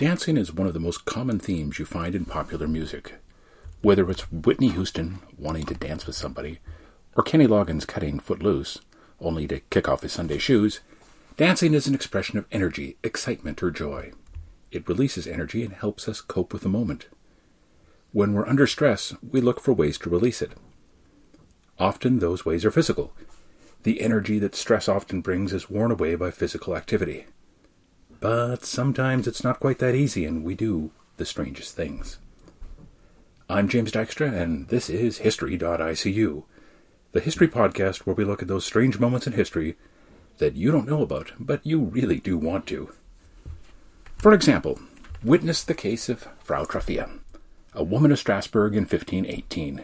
Dancing is one of the most common themes you find in popular music. Whether it's Whitney Houston wanting to dance with somebody, or Kenny Loggins cutting Footloose, only to kick off his Sunday shoes, dancing is an expression of energy, excitement, or joy. It releases energy and helps us cope with the moment. When we're under stress, we look for ways to release it. Often those ways are physical. The energy that stress often brings is worn away by physical activity. But sometimes it's not quite that easy, and we do the strangest things. I'm James Dykstra, and this is History.icu, the history podcast where we look at those strange moments in history that you don't know about, but you really do want to. For example, witness the case of Frau Troffea, a woman of Strasbourg in 1518.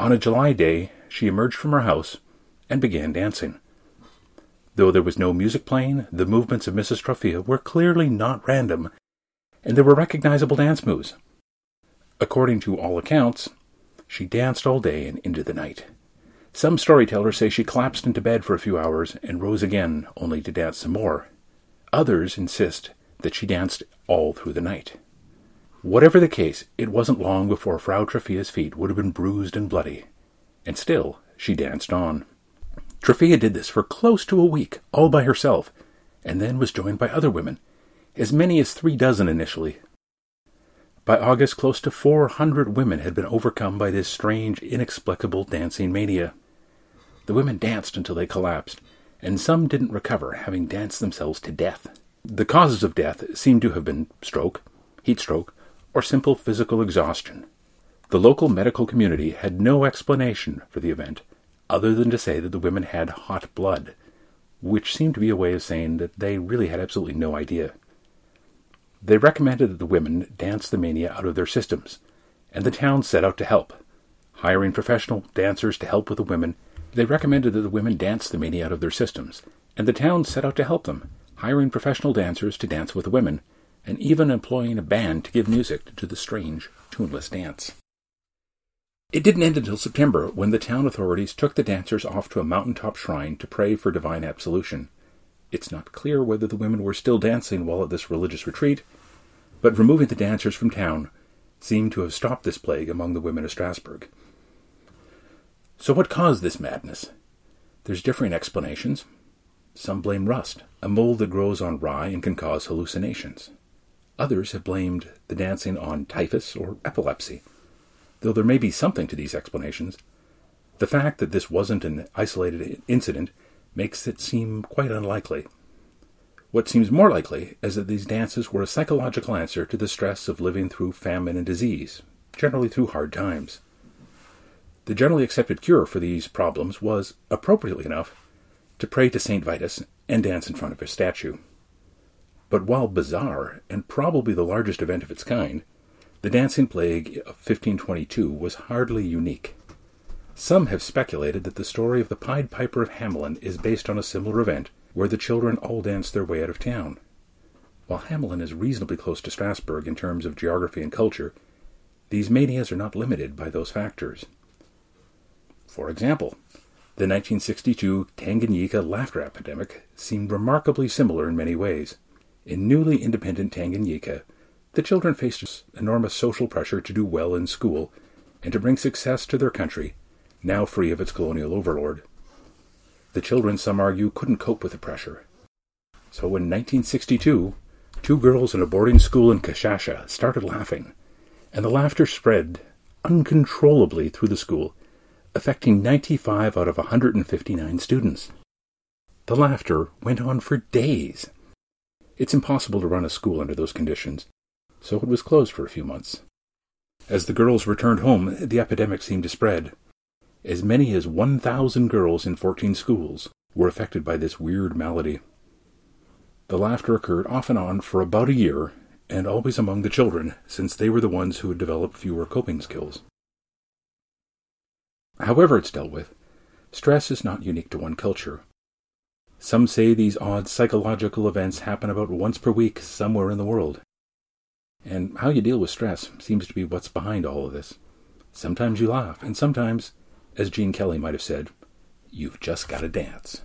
On a July day, she emerged from her house and began dancing. Though there was no music playing, the movements of Mrs. Troffea were clearly not random, and there were recognizable dance moves. According to all accounts, she danced all day and into the night. Some storytellers say she collapsed into bed for a few hours and rose again only to dance some more. Others insist that she danced all through the night. Whatever the case, it wasn't long before Frau Troffea's feet would have been bruised and bloody, and still she danced on. Troffea did this for close to a week, all by herself, and then was joined by other women, as many as three dozen initially. By August, close to 400 women had been overcome by this strange, inexplicable dancing mania. The women danced until they collapsed, and some didn't recover, having danced themselves to death. The causes of death seem to have been stroke, heat stroke, or simple physical exhaustion. The local medical community had no explanation for the event, other than to say that the women had hot blood, which seemed to be a way of saying that they really had absolutely no idea. They recommended that the women dance the mania out of their systems, and the town set out to help. Hiring professional dancers to help with the women, they recommended that the women dance the mania out of their systems, and the town set out to help them, hiring professional dancers to dance with the women, and even employing a band to give music to the strange, tuneless dance. It didn't end until September when the town authorities took the dancers off to a mountaintop shrine to pray for divine absolution. It's not clear whether the women were still dancing while at this religious retreat, but removing the dancers from town seemed to have stopped this plague among the women of Strasbourg. So, what caused this madness? There's differing explanations. Some blame rust, a mold that grows on rye and can cause hallucinations. Others have blamed the dancing on typhus or epilepsy. Though there may be something to these explanations, the fact that this wasn't an isolated incident makes it seem quite unlikely. What seems more likely is that these dances were a psychological answer to the stress of living through famine and disease, generally through hard times. The generally accepted cure for these problems was, appropriately enough, to pray to St. Vitus and dance in front of his statue. But while bizarre, and probably the largest event of its kind, the dancing plague of 1522 was hardly unique. Some have speculated that the story of the Pied Piper of Hamelin is based on a similar event where the children all danced their way out of town. While Hamelin is reasonably close to Strasbourg in terms of geography and culture, these manias are not limited by those factors. For example, the 1962 Tanganyika laughter epidemic seemed remarkably similar in many ways. In newly independent Tanganyika, the children faced enormous social pressure to do well in school and to bring success to their country, now free of its colonial overlord. The children, some argue, couldn't cope with the pressure. So in 1962, two girls in a boarding school in Kashasha started laughing, and the laughter spread uncontrollably through the school, affecting 95 out of 159 students. The laughter went on for days. It's impossible to run a school under those conditions, so it was closed for a few months. As the girls returned home, the epidemic seemed to spread. As many as 1,000 girls in 14 schools were affected by this weird malady. The laughter occurred off and on for about a year, and always among the children, since they were the ones who had developed fewer coping skills. However, it's dealt with, stress is not unique to one culture. Some say these odd psychological events happen about once per week somewhere in the world. And how you deal with stress seems to be what's behind all of this. Sometimes you laugh, and sometimes, as Gene Kelly might have said, you've just got to dance.